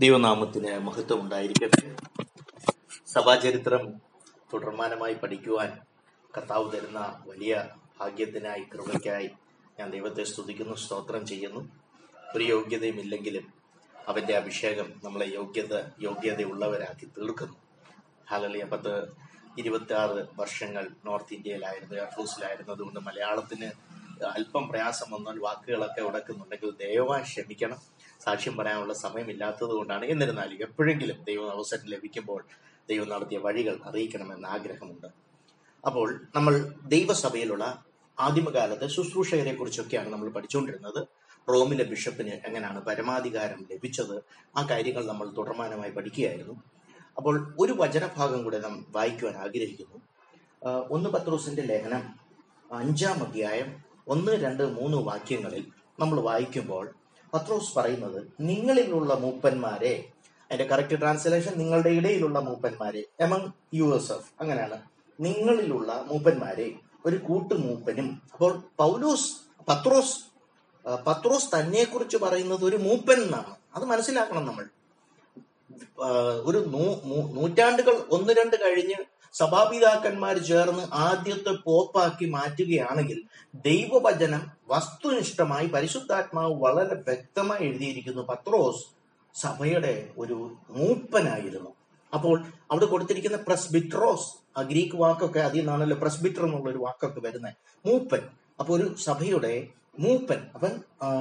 ദൈവനാമത്തിന് മഹത്വം ഉണ്ടായിരിക്കട്ടെ സഭാചരിത്രം തുടർമാനമായി പഠിക്കുവാൻ കർത്താവ് തരുന്ന വലിയ ഭാഗ്യത്തിനായി കൃപയ്ക്കായി ഞാൻ ദൈവത്തെ സ്തുതിക്കുന്നു സ്തോത്രം ചെയ്യുന്നു. ഒരു യോഗ്യതയുമില്ലെങ്കിലും അവന്റെ അഭിഷേകം നമ്മളെ യോഗ്യത യോഗ്യതയുള്ളവരാക്കി തീർക്കുന്നു. ഹാലലിയ. പത്ത് ഇരുപത്തി ആറ് വർഷങ്ങൾ നോർത്ത് ഇന്ത്യയിലായിരുന്നു എയർഫോഴ്സിലായിരുന്നു അതുകൊണ്ട് മലയാളത്തിന് അല്പം പ്രയാസം വന്നാൽ വാക്കുകളൊക്കെ ഉടക്കുന്നുണ്ടെങ്കിൽ ദയവായി ക്ഷമിക്കണം. സാക്ഷ്യം പറയാനുള്ള സമയമില്ലാത്തത് കൊണ്ടാണ്. എന്നിരുന്നാലും എപ്പോഴെങ്കിലും ദൈവം അവസരം ലഭിക്കുമ്പോൾ ദൈവം നടത്തിയ വഴികൾ അറിയിക്കണമെന്ന് ആഗ്രഹമുണ്ട്. അപ്പോൾ നമ്മൾ ദൈവസഭയിലുള്ള ആദിമകാലത്തെ ശുശ്രൂഷകരെ കുറിച്ചൊക്കെയാണ് നമ്മൾ പഠിച്ചുകൊണ്ടിരുന്നത്. റോമിലെ ബിഷപ്പിന് എങ്ങനെയാണ് പരമാധികാരം ലഭിച്ചത്? ആ കാര്യങ്ങൾ നമ്മൾ തുടർമാനമായി പഠിക്കുകയായിരുന്നു. അപ്പോൾ ഒരു വചനഭാഗം കൂടെ നാം വായിക്കുവാൻ ആഗ്രഹിക്കുന്നു. ഒന്ന് പത്രോസിന്റെ ലേഖനം അഞ്ചാം അധ്യായം ഒന്ന് രണ്ട് മൂന്ന് വാക്യങ്ങളിൽ നമ്മൾ വായിക്കുമ്പോൾ പത്രോസ് പറയുന്നത് നിങ്ങളിലുള്ള മൂപ്പന്മാരെ അതിന്റെ കറക്റ്റ് ട്രാൻസ്ലേഷൻ നിങ്ങളുടെ ഇടയിലുള്ള മൂപ്പന്മാരെ എമംഗ് യു എസ് എഫ് അങ്ങനെയാണ്. നിങ്ങളിലുള്ള മൂപ്പന്മാരെ ഒരു കൂട്ടുമൂപ്പനും. അപ്പോൾ പൗലോസ് പത്രോസ് പത്രോസ് തന്നെ കുറിച്ച് പറയുന്നത് ഒരു മൂപ്പൻ എന്നാണ്. അത് മനസ്സിലാക്കണം നമ്മൾ. ഒരു നൂറ്റാണ്ടുകൾ ഒന്ന് രണ്ട് കഴിഞ്ഞ് സഭാപിതാക്കന്മാർ ചേർന്ന് ആദ്യത്തെ പോപ്പാക്കി മാറ്റുകയാണെങ്കിൽ ദൈവവചനം വസ്തുനിഷ്ഠമായി പരിശുദ്ധാത്മാവ് വളരെ വ്യക്തമായി എഴുതിയിരിക്കുന്നു. പത്രോസ് സഭയുടെ ഒരു മൂപ്പനായിരുന്നു. അപ്പോൾ അവിടെ കൊടുത്തിരിക്കുന്ന പ്രസ്ബിട്രോസ് ആ ഗ്രീക്ക് വാക്കൊക്കെ അതിൽ നിന്നാണല്ലോ പ്രസ്ബിറ്റർ എന്നുള്ള ഒരു വാക്കൊക്കെ വരുന്നത്. മൂപ്പൻ. അപ്പൊ ഒരു സഭയുടെ മൂപ്പൻ. അവൻ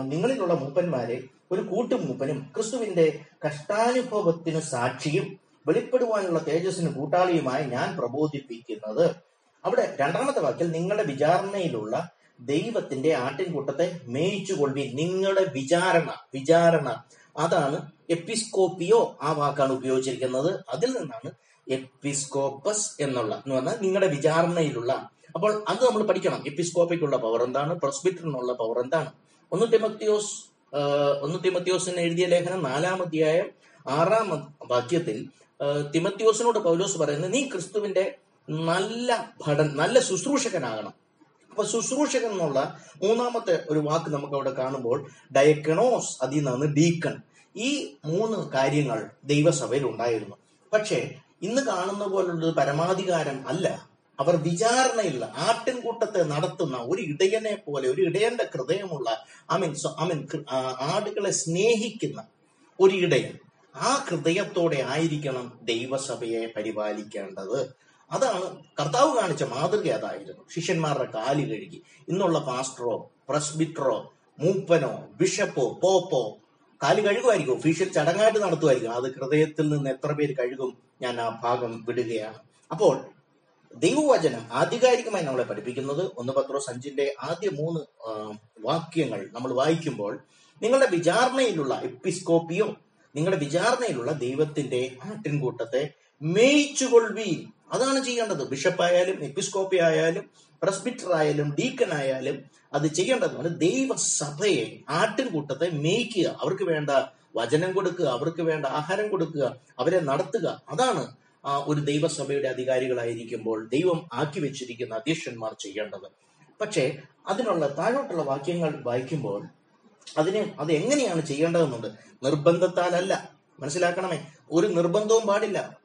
നിങ്ങളിലുള്ള മൂപ്പന്മാരെ ഒരു കൂട്ടുമൂപ്പനും ക്രിസ്തുവിന്റെ കഷ്ടാനുഭവത്തിന് സാക്ഷിയും വെളിപ്പെടുവാനുള്ള തേജസ്സിന് കൂട്ടാളിയുമായി ഞാൻ പ്രബോധിപ്പിക്കുന്നത്. അവിടെ രണ്ടാമത്തെ വാക്കിൽ നിങ്ങളുടെ വിചാരണയിലുള്ള ദൈവത്തിന്റെ ആട്ടിൻകൂട്ടത്തെ മേയിച്ചു കൊള്ളുവിൻ നിങ്ങളുടെ വിചാരണ വിചാരണ. അതാണ് എപ്പിസ്കോപ്പിയോ ആ വാക്കാണ് ഉപയോഗിച്ചിരിക്കുന്നത്. അതിൽ നിന്നാണ് എപ്പിസ്കോപ്പസ് എന്നുള്ള എന്ന് പറഞ്ഞാൽ നിങ്ങളുടെ വിചാരണയിലുള്ള. അപ്പോൾ അത് നമ്മൾ പഠിക്കണം. എപ്പിസ്കോപ്പയ്ക്കുള്ള പവർ എന്താണ്? പ്രസ്ബിറ്ററിനുള്ള പവർ എന്താണ്? ഒന്ന് തിമത്തിയോസ് ഒന്ന് തിമത്തിയോസിന് എഴുതിയ ലേഖനം നാലാം അധ്യായം ആറാം വാക്യത്തിൽ തിമത്യോസിനോട് പൗലോസ് പറയുന്നത് നീ ക്രിസ്തുവിന്റെ നല്ല ഭടൻ നല്ല ശുശ്രൂഷകനാകണം. അപ്പൊ ശുശ്രൂഷകൻ എന്നുള്ള മൂന്നാമത്തെ ഒരു വാക്ക് നമുക്ക് അവിടെ കാണുമ്പോൾ ഡയക്കണോസ് അതിൽ നിന്നാണ് ഡീക്കൺ. ഈ മൂന്ന് കാര്യങ്ങൾ ദൈവസഭയിൽ ഉണ്ടായിരുന്നു. പക്ഷേ ഇന്ന് കാണുന്ന പോലുള്ളത് പരമാധികാരം അല്ല. അവർ വിചാരണയുള്ള ആട്ടിൻകൂട്ടത്തെ നടത്തുന്ന ഒരു ഇടയനെ പോലെ ഒരു ഇടയന്റെ ഹൃദയമുള്ള ഐ മീൻ ഐ മീൻ ആടുകളെ സ്നേഹിക്കുന്ന ഒരു ഇടയൻ. ആ ഹൃദയത്തോടെ ആയിരിക്കണം ദൈവസഭയെ പരിപാലിക്കേണ്ടത്. അതാണ് കർത്താവ് കാണിച്ച മാതൃക അതായിരുന്നു. ശിഷ്യന്മാരുടെ കാൽ കഴുകി. ഇന്നുള്ള പാസ്റ്ററോ പ്രസ്ബിറ്ററോ മൂപ്പനോ ബിഷപ്പോ പോപ്പോ കാൽ കഴുകുമായിരിക്കും. ഒഫീഷ്യൽ ചടങ്ങായിട്ട് നടത്തുമായിരിക്കും. അത് ഹൃദയത്തിൽ നിന്ന് എത്ര പേര് കഴുകും ഞാൻ ആ ഭാഗം വിടുകയാണ്. അപ്പോൾ ദൈവവചനം ആധികാരികമായി നമ്മളെ പഠിപ്പിക്കുന്നത് ഒന്ന് പത്രോ സഞ്ചിന്റെ ആദ്യ മൂന്ന് വാക്യങ്ങൾ നമ്മൾ വായിക്കുമ്പോൾ നിങ്ങളുടെ വിചാരണയിലുള്ള എപ്പിസ്കോപ്പിയോ നിങ്ങളുടെ വിചാരണയിലുള്ള ദൈവത്തിന്റെ ആട്ടിൻകൂട്ടത്തെ മേയിച്ചുകൊള്ളുവീൻ. അതാണ് ചെയ്യേണ്ടത്. ബിഷപ്പായാലും എപ്പിസ്കോപ്പി ആയാലും പ്രസ്ബിറ്റർ ആയാലും ഡീക്കൻ ആയാലും അത് ചെയ്യേണ്ടത് ചെയ്യേണ്ടതാണ് ദൈവസഭയെ ആട്ടിൻകൂട്ടത്തെ മേയ്ക്കുക. അവർക്ക് വേണ്ട വചനം കൊടുക്കുക അവർക്ക് വേണ്ട ആഹാരം കൊടുക്കുക അവരെ നടത്തുക. അതാണ് ഒരു ദൈവസഭയുടെ അധികാരികളായിരിക്കുമ്പോൾ ദൈവം ആക്കി വെച്ചിരിക്കുന്ന അധ്യക്ഷന്മാർ ചെയ്യേണ്ടത്. പക്ഷേ അതിനുള്ള താഴോട്ടുള്ള വാക്യങ്ങൾ വായിക്കുമ്പോൾ അതിന് അത് എങ്ങനെയാണ് ചെയ്യേണ്ടതെന്നുണ്ട്? നിർബന്ധത്താലല്ല. മനസ്സിലാക്കണമേ. ഒരു നിർബന്ധവും പാടില്ല.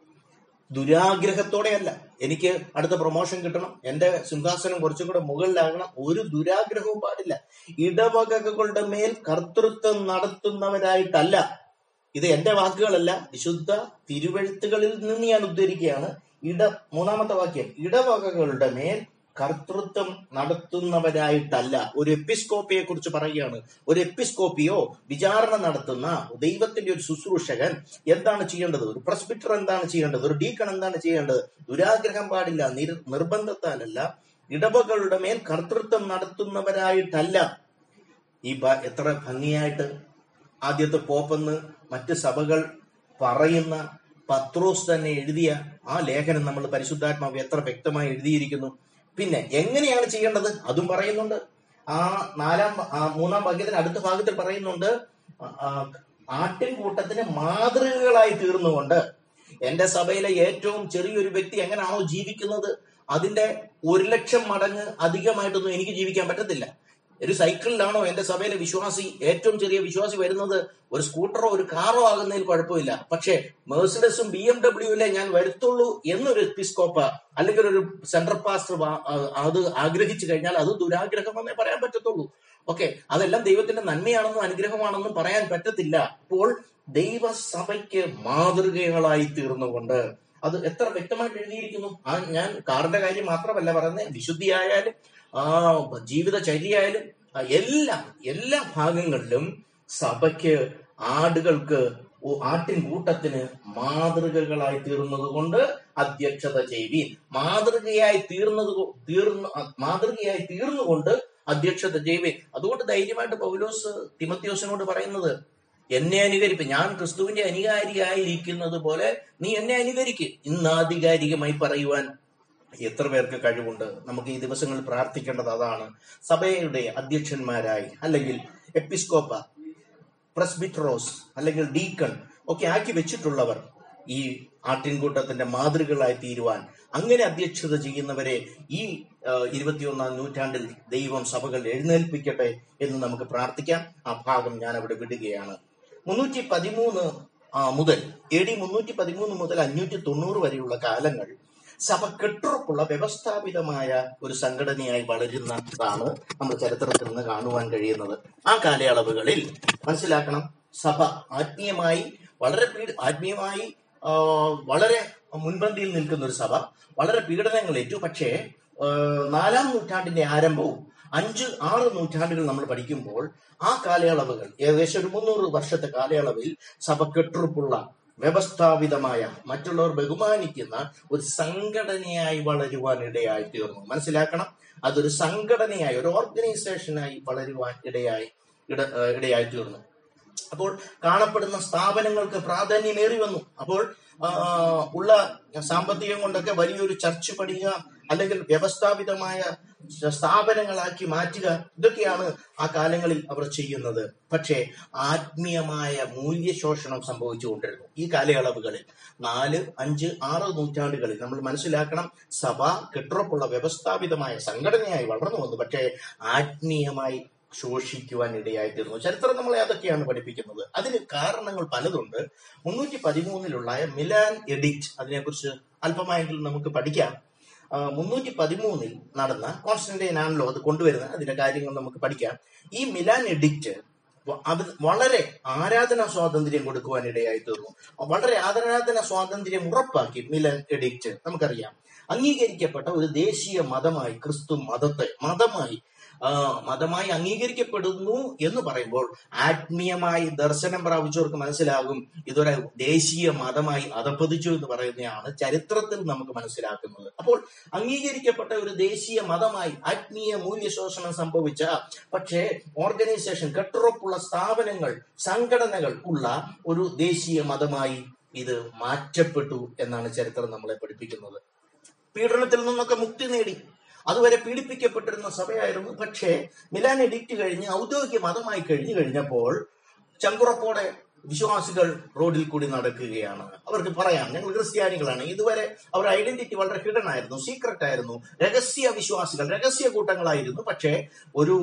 ദുരാഗ്രഹത്തോടെയല്ല. എനിക്ക് അടുത്ത പ്രൊമോഷൻ കിട്ടണം. എന്റെ സിംഹാസനം കുറച്ചും കൂടെ മുകളിലാകണം. ഒരു ദുരാഗ്രഹവും പാടില്ല. ഇടവകകളുടെ മേൽ കർത്തൃത്വം നടത്തുന്നവരായിട്ടല്ല. ഇത് എന്റെ വാക്കുകളല്ല. വിശുദ്ധ തിരുവഴുത്തുകളിൽ നിന്ന് ഞാൻ ഉദ്ധരിക്കുകയാണ്. ഇട മൂന്നാമത്തെ വാക്യം. ഇടവകകളുടെ മേൽ കർത്തൃത്വം നടത്തുന്നവരായിട്ടല്ല. ഒരു എപ്പിസ്കോപ്പിയെ കുറിച്ച് പറയുകയാണ്. ഒരു എപ്പിസ്കോപ്പിയോ വിചാരണ നടത്തുന്ന ദൈവത്തിന്റെ ഒരു ശുശ്രൂഷകൻ എന്താണ് ചെയ്യേണ്ടത്? ഒരു പ്രസ്ബിറ്റർ എന്താണ് ചെയ്യേണ്ടത്? ഒരു ഡീക്കൺ എന്താണ് ചെയ്യേണ്ടത്? ദുരാഗ്രഹം പാടില്ല നിർ- നിർബന്ധത്താലല്ല ഇടവകളുടെ മേൽ കർത്തൃത്വം നടത്തുന്നവരായിട്ടല്ല. ഈ എത്ര ഭംഗിയായിട്ട് ആദ്യത്തെ പോപ്പെന്ന് മറ്റ് സഭകൾ പറയുന്ന പത്രോസ് തന്നെ എഴുതിയ ആ ലേഖനം നമ്മൾ പരിശുദ്ധാത്മാവ് എത്ര വ്യക്തമായി എഴുതിയിരിക്കുന്നു. പിന്നെ എങ്ങനെയാണ് ചെയ്യേണ്ടത്? അതും പറയുന്നുണ്ട്. ആ നാലാം മൂന്നാം ഭാഗ്യത്തിന് അടുത്ത ഭാഗത്തിൽ പറയുന്നുണ്ട് ആട്ടിൻകൂട്ടത്തിന് മാതൃകകളായി തീർന്നുകൊണ്ട് എന്റെ സഭയിലെ ഏറ്റവും ചെറിയൊരു വ്യക്തി എങ്ങനെയാണോ ജീവിക്കുന്നത് അതിന്റെ ഒരു ലക്ഷം മടങ്ങ് അധികമായിട്ടൊന്നും എനിക്ക് ജീവിക്കാൻ പറ്റത്തില്ല. ഒരു സൈക്കിളിലാണോ എന്റെ സഭയിലെ വിശ്വാസി? ഏറ്റവും ചെറിയ വിശ്വാസി വരുന്നത് ഒരു സ്കൂട്ടറോ ഒരു കാറോ ആകുന്നതിൽ കുഴപ്പമില്ല. പക്ഷേ മേഴ്സിഡസും ബി എം ഡബ്ല്യുവിലെ ഞാൻ വരുത്തുള്ളൂ എന്നൊരു എപ്പിസ്കോപ്പ് അല്ലെങ്കിൽ ഒരു സെൻട്രൽ പാസ്റ്റർ അത് ആഗ്രഹിച്ചു കഴിഞ്ഞാൽ അത് ദുരാഗ്രഹമെന്നേ പറയാൻ പറ്റത്തുള്ളൂ. ഓക്കെ അതെല്ലാം ദൈവത്തിന്റെ നന്മയാണെന്നും അനുഗ്രഹമാണെന്നും പറയാൻ പറ്റത്തില്ല. അപ്പോൾ ദൈവസഭയ്ക്ക് മാതൃകകളായി തീർന്നുകൊണ്ട് അത് എത്ര വ്യക്തമായിട്ട് എഴുതിയിരിക്കുന്നു? ആ ഞാൻ കാറിന്റെ കാര്യം മാത്രമല്ല പറയുന്നത്. വിശുദ്ധിയായാലും ആ ജീവിതചര്യയായാലും എല്ലാം എല്ലാ ഭാഗങ്ങളിലും സഭയ്ക്ക് ആടുകൾക്ക് ആട്ടിൻ കൂട്ടത്തിന് മാതൃകകളായി തീർന്നത് കൊണ്ട് അധ്യക്ഷത ചെയ്വി മാതൃകയായി തീർന്നത് തീർന്നു മാതൃകയായി തീർന്നുകൊണ്ട് അധ്യക്ഷത ചെയ്വി അതുകൊണ്ട് ധൈര്യമായിട്ട് പൗലോസ് തിമത്യോസിനോട് പറയുന്നത് എന്നെ അനുകരിപ്പ്. ഞാൻ ക്രിസ്തുവിന്റെ അനുകാരിയായിരിക്കുന്നത് പോലെ നീ എന്നെ അനുകരിക്കും. ഇന്ന് ആധികാരികമായി പറയുവാൻ എത്ര പേർക്ക് കഴിവുണ്ട്? നമുക്ക് ഈ ദിവസങ്ങളിൽ പ്രാർത്ഥിക്കേണ്ടത് അതാണ്. സഭയുടെ അധ്യക്ഷന്മാരായി അല്ലെങ്കിൽ എപ്പിസ്കോപ്പ പ്രസ്ബിട്രോസ് അല്ലെങ്കിൽ ഡീക്കൺ ഒക്കെ ആക്കി വെച്ചിട്ടുള്ളവർ ഈ ആട്ടിൻകൂട്ടത്തിന്റെ മാതൃകകളായി തീരുവാൻ അങ്ങനെ അധ്യക്ഷത ചെയ്യുന്നവരെ ഈ ഇരുപത്തിയൊന്നാം നൂറ്റാണ്ടിൽ ദൈവം സഭകൾ എഴുന്നേൽപ്പിക്കട്ടെ എന്ന് നമുക്ക് പ്രാർത്ഥിക്കാം. ആ ഭാഗം ഞാൻ അവിടെ വിടുകയാണ്. മുന്നൂറ്റി പതിമൂന്ന് മുതൽ എ ഡി മുന്നൂറ്റി പതിമൂന്ന് മുതൽ അഞ്ഞൂറ്റി തൊണ്ണൂറ് വരെയുള്ള കാലങ്ങൾ സഭ കെട്ടുറപ്പുള്ള വ്യവസ്ഥാപിതമായ ഒരു സംഘടനയായി വളരുന്നതാണ് നമ്മൾ ചരിത്രത്തിൽ നിന്ന് കാണുവാൻ കഴിയുന്നത്. ആ കാലയളവുകളിൽ മനസ്സിലാക്കണം സഭ ആത്മീയമായി വളരെ ആത്മീയമായി വളരെ മുൻപന്തിയിൽ നിൽക്കുന്ന ഒരു സഭ വളരെ പീഡനങ്ങൾ ഏറ്റു. പക്ഷേ നാലാം നൂറ്റാണ്ടിന്റെ ആരംഭവും അഞ്ച് ആറ് നൂറ്റാണ്ടുകൾ നമ്മൾ പഠിക്കുമ്പോൾ ആ കാലയളവുകൾ ഏകദേശം ഒരു മുന്നൂറ് വർഷത്തെ കാലയളവിൽ സഭ കെട്ടുറപ്പുള്ള വ്യവസ്ഥാപിതമായ മറ്റുള്ളവർ ബഹുമാനിക്കുന്ന ഒരു സംഘടനയായി വളരുവാൻ ഇടയായി തീർന്നു. മനസ്സിലാക്കണം? അതൊരു സംഘടനയായി ഒരു ഓർഗനൈസേഷനായി വളരുവാൻ ഇടയായി ഇട ഇടയായി തീർന്നു. അപ്പോൾ കാണപ്പെടുന്ന സ്ഥാപനങ്ങൾക്ക് പ്രാധാന്യമേറി വന്നു. അപ്പോൾ ഉള്ള സാമ്പത്തികം കൊണ്ടൊക്കെ വലിയൊരു ചർച്ച് പണിയുക അല്ലെങ്കിൽ വ്യവസ്ഥാപിതമായ സ്ഥാപനങ്ങളാക്കി മാറ്റുക ഇതൊക്കെയാണ് ആ കാലങ്ങളിൽ അവർ ചെയ്യുന്നത്. പക്ഷേ ആത്മീയമായ മൂല്യശോഷണം സംഭവിച്ചുകൊണ്ടിരുന്നു ഈ കാലയളവുകളിൽ നാല് അഞ്ച് ആറ് നൂറ്റാണ്ടുകളിൽ നമ്മൾ മനസ്സിലാക്കണം സഭ കെട്ടുറപ്പുള്ള വ്യവസ്ഥാപിതമായ സംഘടനയായി വളർന്നു വന്നു. പക്ഷേ ആത്മീയമായി ശോഷിക്കുവാൻ ഇടയായിത്തീർന്നു. ചരിത്രം നമ്മളെ അതൊക്കെയാണ് പഠിപ്പിക്കുന്നത്. അതിന് കാരണങ്ങൾ പലതുണ്ട്. മുന്നൂറ്റി പതിമൂന്നിലുള്ള മിലാൻ എഡിക്റ്റ് അതിനെക്കുറിച്ച് അല്പമായെങ്കിലും നമുക്ക് പഠിക്കാം. മുന്നൂറ്റി പതിമൂന്നിൽ നടന്ന കോൺസ്റ്റന്റൈൻ ആണല്ലോ അത് കൊണ്ടുവരുന്നത്. അതിന്റെ കാര്യങ്ങൾ നമുക്ക് പഠിക്കാം. ഈ മിലാൻ എഡിക്റ്റ് വളരെ ആരാധനാ സ്വാതന്ത്ര്യം കൊടുക്കുവാൻ ഇടയായി തീർന്നു. വളരെ ആരാധന സ്വാതന്ത്ര്യം ഉറപ്പാക്കി മിലൻ എഡിക്റ്റ് നമുക്കറിയാം. അംഗീകരിക്കപ്പെട്ട ഒരു ദേശീയ മതമായി ക്രിസ്തു മതത്തെ മതമായി മതമായി അംഗീകരിക്കപ്പെടുന്നു എന്ന് പറയുമ്പോൾ ആത്മീയമായി ദർശനം പ്രാപിച്ചവർക്ക് മനസ്സിലാകും ഇതൊരു ദേശീയ മതമായി അധപ്പതിച്ചു എന്ന് പറയുന്നതാണ് ചരിത്രത്തിൽ നമുക്ക് മനസ്സിലാക്കുന്നത്. അപ്പോൾ അംഗീകരിക്കപ്പെട്ട ഒരു ദേശീയ മതമായി ആത്മീയ മൂല്യശോഷണം സംഭവിച്ച പക്ഷേ ഓർഗനൈസേഷൻ കെട്ടുറപ്പുള്ള സ്ഥാപനങ്ങൾ സംഘടനകൾ ഉള്ള ഒരു ദേശീയ മതമായി ഇത് മാറ്റപ്പെട്ടു എന്നാണ് ചരിത്രം നമ്മളെ പഠിപ്പിക്കുന്നത്. പീഡനത്തിൽ നിന്നൊക്കെ മുക്തി നേടി. അതുവരെ പീഡിപ്പിക്കപ്പെട്ടിരുന്ന സഭയായിരുന്നു. പക്ഷേ മിലാൻ എഡിക്റ്റ് കഴിഞ്ഞ് ഔദ്യോഗിക മതമായി കഴിഞ്ഞു കഴിഞ്ഞപ്പോൾ ചങ്കുറപ്പോടെ വിശ്വാസികൾ റോഡിൽ കൂടി നടക്കുകയാണ്. അവർക്ക് പറയാം ഞങ്ങൾ ക്രിസ്ത്യാനികളാണ്. ഇതുവരെ അവർ ഐഡന്റിറ്റി വളരെ ഹിഡൻ ആയിരുന്നു സീക്രട്ട് ആയിരുന്നു രഹസ്യ വിശ്വാസികൾ രഹസ്യ കൂട്ടങ്ങളായിരുന്നു. പക്ഷേ ഒരു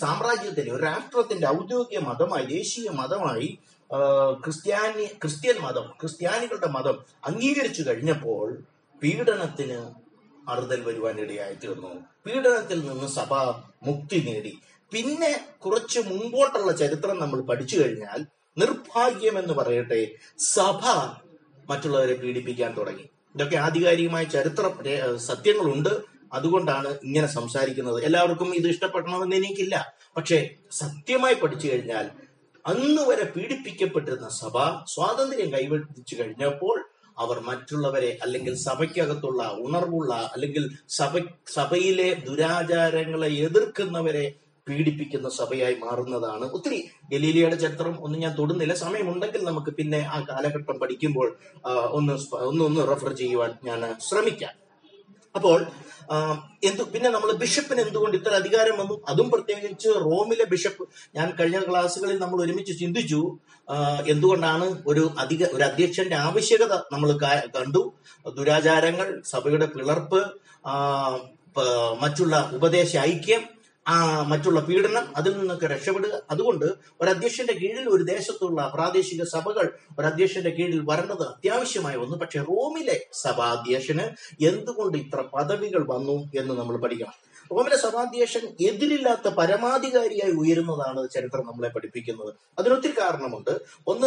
സാമ്രാജ്യത്തിന്റെ ഒരു രാഷ്ട്രത്തിന്റെ ഔദ്യോഗിക മതമായി ദേശീയ മതമായി ക്രിസ്ത്യാനി ക്രിസ്ത്യൻ മതം ക്രിസ്ത്യാനികളുടെ മതം അംഗീകരിച്ചു കഴിഞ്ഞപ്പോൾ പീഡനത്തിന് വരുവാൻ ഇടയായി തീർന്നു. പീഡനത്തിൽ നിന്ന് സഭ മുക്തി നേടി. പിന്നെ കുറച്ച് മുമ്പോട്ടുള്ള ചരിത്രം നമ്മൾ പഠിച്ചു കഴിഞ്ഞാൽ നിർഭാഗ്യം എന്ന് പറയട്ടെ സഭ മറ്റുള്ളവരെ പീഡിപ്പിക്കാൻ തുടങ്ങി. ഇതൊക്കെ ആധികാരികമായ ചരിത്ര സത്യങ്ങളുണ്ട്. അതുകൊണ്ടാണ് ഇങ്ങനെ സംസാരിക്കുന്നത്. എല്ലാവർക്കും ഇത് ഇഷ്ടപ്പെടണമെന്ന് എനിക്കില്ല. പക്ഷേ സത്യമായി പഠിച്ചു കഴിഞ്ഞാൽ അന്ന് വരെ പീഡിപ്പിക്കപ്പെട്ടിരുന്ന സഭ സ്വാതന്ത്ര്യം കൈവരിച്ചു കഴിഞ്ഞപ്പോൾ അവർ മറ്റുള്ളവരെ അല്ലെങ്കിൽ സഭയ്ക്കകത്തുള്ള ഉണർവുള്ള അല്ലെങ്കിൽ സഭ സഭയിലെ ദുരാചാരങ്ങളെ എതിർക്കുന്നവരെ പീഡിപ്പിക്കുന്ന സഭയായി മാറുന്നതാണ്. ഒത്തിരി ഗലീലിയുടെ ചരിത്രം ഒന്നും ഞാൻ തൊടുന്നില്ല. സമയമുണ്ടെങ്കിൽ നമുക്ക് പിന്നെ ആ കാലഘട്ടം പഠിക്കുമ്പോൾ ഒന്ന് ഒന്ന് ഒന്ന് റെഫർ ചെയ്യുവാൻ ഞാൻ ശ്രമിക്കാം. അപ്പോൾ എന്തു പിന്നെ നമ്മൾ ബിഷപ്പിന് എന്തുകൊണ്ട് ഇത്ര അധികാരം വന്നു? അതും പ്രത്യേകിച്ച് റോമിലെ ബിഷപ്പ് ഞാൻ കഴിഞ്ഞ ക്ലാസ്സുകളിൽ നമ്മൾ ഒരുമിച്ച് ചിന്തിച്ചു എന്തുകൊണ്ടാണ് ഒരു അധിക ഒരു അധ്യക്ഷന്റെ ആവശ്യകത നമ്മൾ കണ്ടു. ദുരാചാരങ്ങൾ സഭയുടെ പിളർപ്പ് മറ്റുള്ള ഉപദേശ ഐക്യം മറ്റുള്ള പീഡനം അതിൽ നിന്നൊക്കെ രക്ഷപ്പെടുക. അതുകൊണ്ട് ഒരു അധ്യക്ഷന്റെ കീഴിൽ ഒരു ദേശത്തുള്ള പ്രാദേശിക സഭകൾ ഒരു അധ്യക്ഷന്റെ കീഴിൽ വരേണ്ടത് അത്യാവശ്യമായ ഒന്ന്. പക്ഷെ റോമിലെ സഭാധ്യക്ഷന് എന്തുകൊണ്ട് ഇത്ര പദവികൾ വന്നു എന്ന് നമ്മൾ പഠിക്കണം. റോമിലെ സഭാധ്യക്ഷൻ എതിരില്ലാത്ത പരമാധികാരിയായി ഉയരുന്നതാണ് ചരിത്രം നമ്മളെ പഠിപ്പിക്കുന്നത്. അതിനൊത്തിരി കാരണമുണ്ട്. ഒന്ന്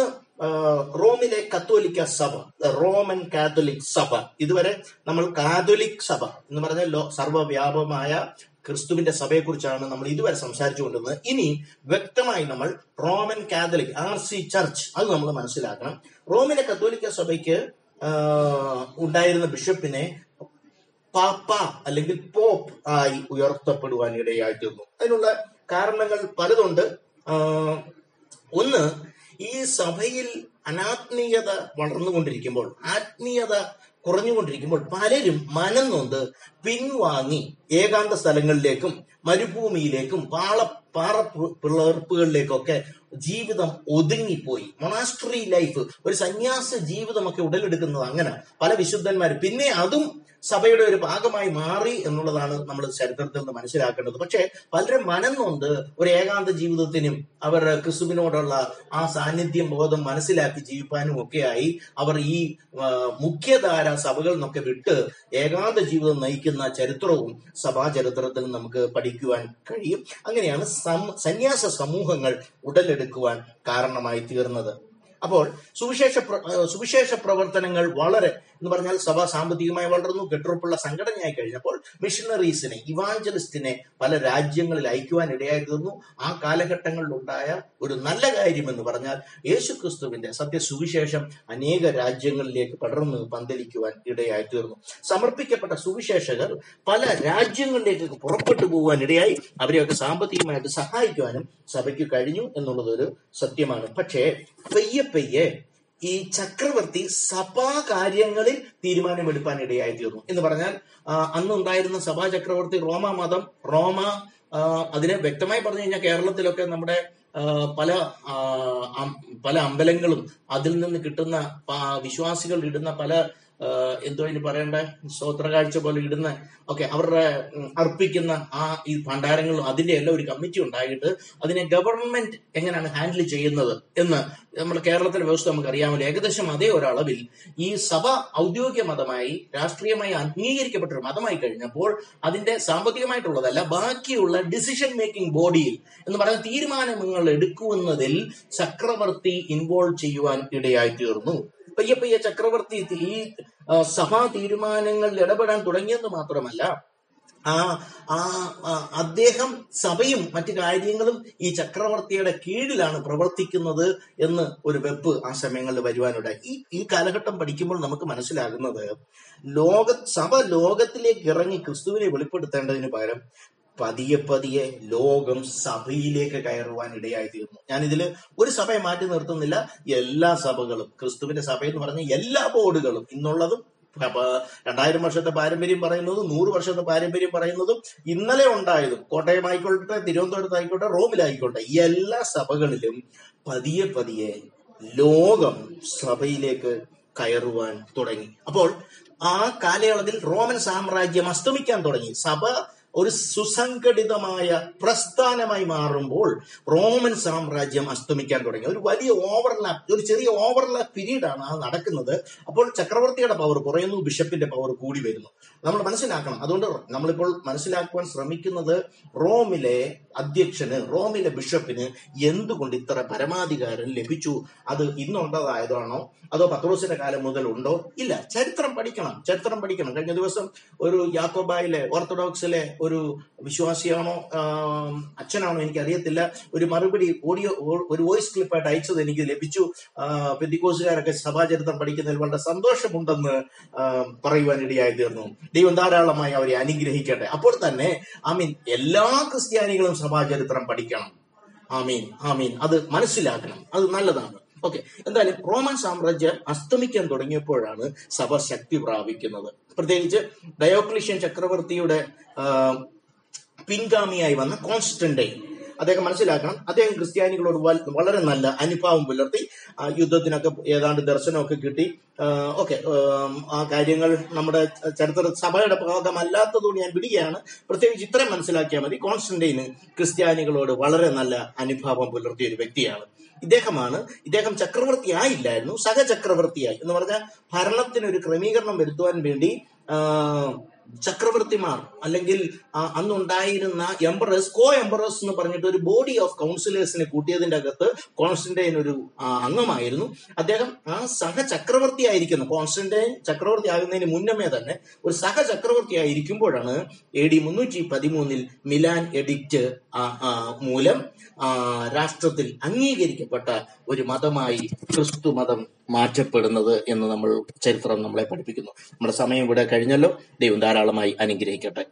റോമിലെ കത്തോലിക്ക സഭ റോമൻ കാത്തോലിക് സഭ. ഇതുവരെ നമ്മൾ കാതോലിക് സഭ എന്ന് പറഞ്ഞാൽ ലോ സർവവ്യാപകമായ ക്രിസ്തുവിന്റെ സഭയെക്കുറിച്ചാണ് നമ്മൾ ഇതുവരെ സംസാരിച്ചുകൊണ്ടിരുന്നത്. ഇനി വ്യക്തമായി നമ്മൾ Roman Catholic R C church അത് നമ്മൾ മനസ്സിലാക്കണം. റോമിലെ കത്തോലിക്ക സഭയ്ക്ക് ഉണ്ടായിരുന്ന ബിഷപ്പിനെ പാപ്പ അല്ലെങ്കിൽ പോപ്പ് ആയി ഉയർത്തപ്പെടുവാൻ ഇടയായി തീർന്നു അതിനുള്ള കാരണങ്ങൾ പലതുണ്ട്. ഒന്ന് ഈ സഭയിൽ അനാത്മീയത വളർന്നുകൊണ്ടിരിക്കുമ്പോൾ ആത്മീയത കുറഞ്ഞുകൊണ്ടിരിക്കുമ്പോൾ പലരും മനം നൊന്ത് പിൻവാങ്ങി ഏകാന്ത സ്ഥലങ്ങളിലേക്കും മരുഭൂമിയിലേക്കും പാള പാറ പിളർപ്പുകളിലേക്കൊക്കെ ജീവിതം ഒതുങ്ങിപ്പോയി. മൊണാസ്ട്രി ലൈഫ് ഒരു സന്യാസ ജീവിതമൊക്കെ ഉടലെടുക്കുന്നത് അങ്ങനെ. പല വിശുദ്ധന്മാരും. പിന്നെ അതും സഭയുടെ ഒരു ഭാഗമായി മാറി എന്നുള്ളതാണ് നമ്മൾ ചരിത്രത്തിൽ നിന്ന് മനസ്സിലാക്കേണ്ടത്. പക്ഷേ പലരും മനന്നുണ്ട് ഒരു ഏകാന്ത ജീവിതത്തിനും അവർ ക്രിസ്തുവിനോടുള്ള ആ സാന്നിധ്യം ബോധം മനസ്സിലാക്കി ജീവിപ്പാനും ഒക്കെയായി അവർ ഈ മുഖ്യധാര സഭകളിൽ നിന്നൊക്കെ വിട്ട് ഏകാന്ത ജീവിതം നയിക്കുന്ന ചരിത്രവും സഭാ ചരിത്രത്തിൽ നമുക്ക് പഠിക്കുവാൻ കഴിയും. അങ്ങനെയാണ് സന്യാസ സമൂഹങ്ങൾ ഉടലെടുക്കുവാൻ കാരണമായി തീർന്നത്. അപ്പോൾ സുവിശേഷ സുവിശേഷ പ്രവർത്തനങ്ങൾ വളരെ എന്ന് പറഞ്ഞാൽ സഭ സാമ്പത്തികമായി വളർന്നു കെട്ടുറപ്പുള്ള സംഘടനയായി കഴിഞ്ഞപ്പോൾ മിഷണറീസിനെ ഇവാഞ്ചലിസ്റ്റിനെ പല രാജ്യങ്ങളിൽ അയക്കുവാൻ ഇടയായി തീർന്നു. ആ കാലഘട്ടങ്ങളിൽ ഉണ്ടായ ഒരു നല്ല കാര്യം എന്ന് പറഞ്ഞാൽ യേശുക്രിസ്തുവിന്റെ സത്യസുവിശേഷം അനേക രാജ്യങ്ങളിലേക്ക് പടർന്ന് പന്തലിക്കുവാൻ ഇടയായി തീർന്നു. സമർപ്പിക്കപ്പെട്ട സുവിശേഷകർ പല രാജ്യങ്ങളിലേക്ക് പുറപ്പെട്ടു പോകാൻ ഇടയായി. അവരെയൊക്കെ സാമ്പത്തികമായിട്ട് സഹായിക്കുവാനും സഭയ്ക്ക് കഴിഞ്ഞു എന്നുള്ളത് ഒരു സത്യമാണ്. പക്ഷേ പെയ്യെ പെയ്യെ ഈ ചക്രവർത്തി സഭാ കാര്യങ്ങളിൽ തീരുമാനമെടുക്കാൻ ഇടയായി തീർന്നു എന്ന് പറഞ്ഞാൽ അന്ന് അന്നുണ്ടായിരുന്ന സഭാ ചക്രവർത്തി റോമ മതം റോമ അതിനെ വ്യക്തമായി പറഞ്ഞു കഴിഞ്ഞാൽ കേരളത്തിലൊക്കെ നമ്മുടെ പല പല അമ്പലങ്ങളും അതിൽ നിന്ന് കിട്ടുന്ന വിശ്വാസികൾ ഇടുന്ന പല എന്തോ ഇനി പറയണ്ട? സ്തോത്ര കാഴ്ച പോലെ ഇടുന്ന ഓക്കെ അവരുടെ അർപ്പിക്കുന്ന ആ ഈ ഭണ്ഡാരങ്ങളും അതിന്റെ എല്ലാം ഒരു കമ്മിറ്റി ഉണ്ടായിട്ട് അതിനെ ഗവൺമെന്റ് എങ്ങനെയാണ് ഹാൻഡിൽ ചെയ്യുന്നത് എന്ന് നമ്മൾ കേരളത്തിലെ വ്യവസ്ഥ നമുക്ക് അറിയാമല്ലോ ഏകദേശം അതേ ഒരളവിൽ ഈ സഭ ഔദ്യോഗിക മതമായി രാഷ്ട്രീയമായി അംഗീകരിക്കപ്പെട്ട ഒരു മതമായി കഴിഞ്ഞപ്പോൾ അതിന്റെ സാമ്പത്തികമായിട്ടുള്ളതല്ല ബാക്കിയുള്ള ഡിസിഷൻ മേക്കിംഗ് ബോഡിയിൽ എന്ന് പറയുന്ന തീരുമാനങ്ങൾ എടുക്കുന്നതിൽ ചക്രവർത്തി ഇൻവോൾവ് ചെയ്യുവാൻ ഇടയായി തീർന്നു. പയ്യെ പയ്യെ ചക്രവർത്തി ഈ സഭാ തീരുമാനങ്ങളിൽ ഇടപെടാൻ തുടങ്ങിയെന്ന് മാത്രമല്ല ആ ആ അദ്ദേഹം സഭയും മറ്റു കാര്യങ്ങളും ഈ ചക്രവർത്തിയുടെ കീഴിലാണ് പ്രവർത്തിക്കുന്നത് എന്ന് ഒരു വെപ്പ് ആ സമയങ്ങളിൽ വരുവാനുണ്ടായി. ഈ ഈ കാലഘട്ടം പഠിക്കുമ്പോൾ നമുക്ക് മനസ്സിലാകുന്നത് ലോക സഭ ലോകത്തിലേക്ക് ഇറങ്ങി ക്രിസ്തുവിനെ വെളിപ്പെടുത്തേണ്ടതിന് പകരം പതിയെ പതിയെ ലോകം സഭയിലേക്ക് കയറുവാൻ ഇടയായി തീർന്നു ഞാൻ ഒരു സഭയെ മാറ്റി നിർത്തുന്നില്ല. എല്ലാ സഭകളും ക്രിസ്തുവിന്റെ സഭ എന്ന് പറഞ്ഞ എല്ലാ ബോർഡുകളും ഇന്നുള്ളതും രണ്ടായിരം വർഷത്തെ പാരമ്പര്യം പറയുന്നതും നൂറ് വർഷത്തെ പാരമ്പര്യം പറയുന്നതും ഇന്നലെ ഉണ്ടായതും കോട്ടയം ആയിക്കോട്ടെ തിരുവനന്തപുരത്ത് ആയിക്കോട്ടെ റോമിലായിക്കോട്ടെ എല്ലാ സഭകളിലും പതിയെ പതിയെ ലോകം സഭയിലേക്ക് കയറുവാൻ തുടങ്ങി. അപ്പോൾ ആ കാലയളവിൽ റോമൻ സാമ്രാജ്യം അസ്തമിക്കാൻ തുടങ്ങി. സഭ ഒരു സുസംഘടിതമായ പ്രസ്ഥാനമായി മാറുമ്പോൾ റോമൻ സാമ്രാജ്യം അസ്തമിക്കാൻ തുടങ്ങി. ഒരു വലിയ ഓവർലാപ്പ് ഒരു ചെറിയ ഓവർലാപ്പ് പീരീഡ് ആണ് ആ നടക്കുന്നത്. അപ്പോൾ ചക്രവർത്തിയുടെ പവർ കുറയുന്നു ബിഷപ്പിന്റെ പവർ കൂടി വരുന്നു. നമ്മൾ മനസ്സിലാക്കണം. അതുകൊണ്ട് നമ്മളിപ്പോൾ മനസ്സിലാക്കുവാൻ ശ്രമിക്കുന്നത് റോമിലെ അധ്യക്ഷന് റോമിലെ ബിഷപ്പിന് എന്തുകൊണ്ട് ഇത്ര പരമാധികാരം ലഭിച്ചു? അത് ഇന്നുണ്ടതായതാണോ അതോ പത്രോസിന്റെ കാലം മുതൽ ഉണ്ടോ ഇല്ല. ചരിത്രം പഠിക്കണം. ചരിത്രം പഠിക്കണം. കഴിഞ്ഞ ദിവസം ഒരു യാക്കോബായിലെ ഓർത്തഡോക്സിലെ ഒരു വിശ്വാസിയാണോ അച്ഛനാണോ എനിക്ക് അറിയത്തില്ല ഒരു മറുപടി ഓഡിയോ ഒരു വോയിസ് ക്ലിപ്പായിട്ട് അയച്ചത് എനിക്ക് ലഭിച്ചു. പെന്തിക്കോസുകാരൊക്കെ സഭാചരിത്രം പഠിക്കുന്നതിൽ വളരെ സന്തോഷമുണ്ടെന്ന് പറയുവാനിടയായി തീർന്നു. ദൈവം ധാരാളമായി അവരെ അനുഗ്രഹിക്കട്ടെ. അപ്പോൾ തന്നെ ഐ മീൻ എല്ലാ ക്രിസ്ത്യാനികളും സഭാചരിത്രം പഠിക്കണം. ആമീൻ ആമീൻ. അത് മനസ്സിലാക്കണം. അത് നല്ലതാണ്. ഓക്കെ. എന്തായാലും റോമൻ സാമ്രാജ്യം അസ്തമിക്കാൻ തുടങ്ങിയപ്പോഴാണ് സഭ ശക്തി പ്രാപിക്കുന്നത്. പ്രത്യേകിച്ച് ഡയോക്ലിഷ്യൻ ചക്രവർത്തിയുടെ പിൻഗാമിയായി വന്ന കോൺസ്റ്റന്റൈൻ. അദ്ദേഹം മനസ്സിലാക്കണം അദ്ദേഹം ക്രിസ്ത്യാനികളോട് വളരെ നല്ല അനുഭാവം പുലർത്തി യുദ്ധത്തിനൊക്കെ ഏതാണ്ട് ദർശനമൊക്കെ കിട്ടി. ഓക്കെ ആ കാര്യങ്ങൾ നമ്മുടെ ചരിത്ര സഭയുടെ ഭാഗമല്ലാത്തതുകൊണ്ട് ഞാൻ വിടുകയാണ്. പ്രത്യേകിച്ച് ഇത്രയും മനസ്സിലാക്കിയാൽ മതി കോൺസ്റ്റന്റൈന് ക്രിസ്ത്യാനികളോട് വളരെ നല്ല അനുഭാവം പുലർത്തിയ ഒരു വ്യക്തിയാണ്. ഇദ്ദേഹമാണ്. ഇദ്ദേഹം ചക്രവർത്തി ആയില്ലായിരുന്നു സഹചക്രവർത്തിയായി. എന്ന് പറഞ്ഞാൽ ഭരണത്തിന് ഒരു ക്രമീകരണം വരുത്തുവാൻ വേണ്ടി ചക്രവർത്തിമാർ അല്ലെങ്കിൽ അന്നുണ്ടായിരുന്ന എംബറേഴ്സ് കോ എംബറേഴ്സ് എന്ന് പറഞ്ഞിട്ട് ഒരു ബോഡി ഓഫ് കൗൺസിലേഴ്സിനെ കൂട്ടിയതിന്റെ അകത്ത് കോൺസ്റ്റന്റൈൻ ഒരു അംഗമായിരുന്നു. അദ്ദേഹം ആ സഹചക്രവർത്തി ആയിരിക്കുന്നു. കോൺസ്റ്റന്റൈൻ ചക്രവർത്തി ആകുന്നതിന് മുന്നമേ തന്നെ ഒരു സഹചക്രവർത്തി ആയിരിക്കുമ്പോഴാണ് എ ഡി മുന്നൂറ്റി പതിമൂന്നിൽ മിലാൻ എഡിക്റ്റ് മൂലം രാഷ്ട്രത്തിൽ അംഗീകരിക്കപ്പെട്ട ഒരു മതമായി ക്രിസ്തു മതം മാറ്റപ്പെടുന്നത് എന്ന് നമ്മൾ ചരിത്രം നമ്മളെ പഠിപ്പിക്കുന്നു. നമ്മുടെ സമയം ഇവിടെ കഴിഞ്ഞല്ലോ. ദൈവം ധാരാളമായി അനുഗ്രഹിക്കട്ടെ.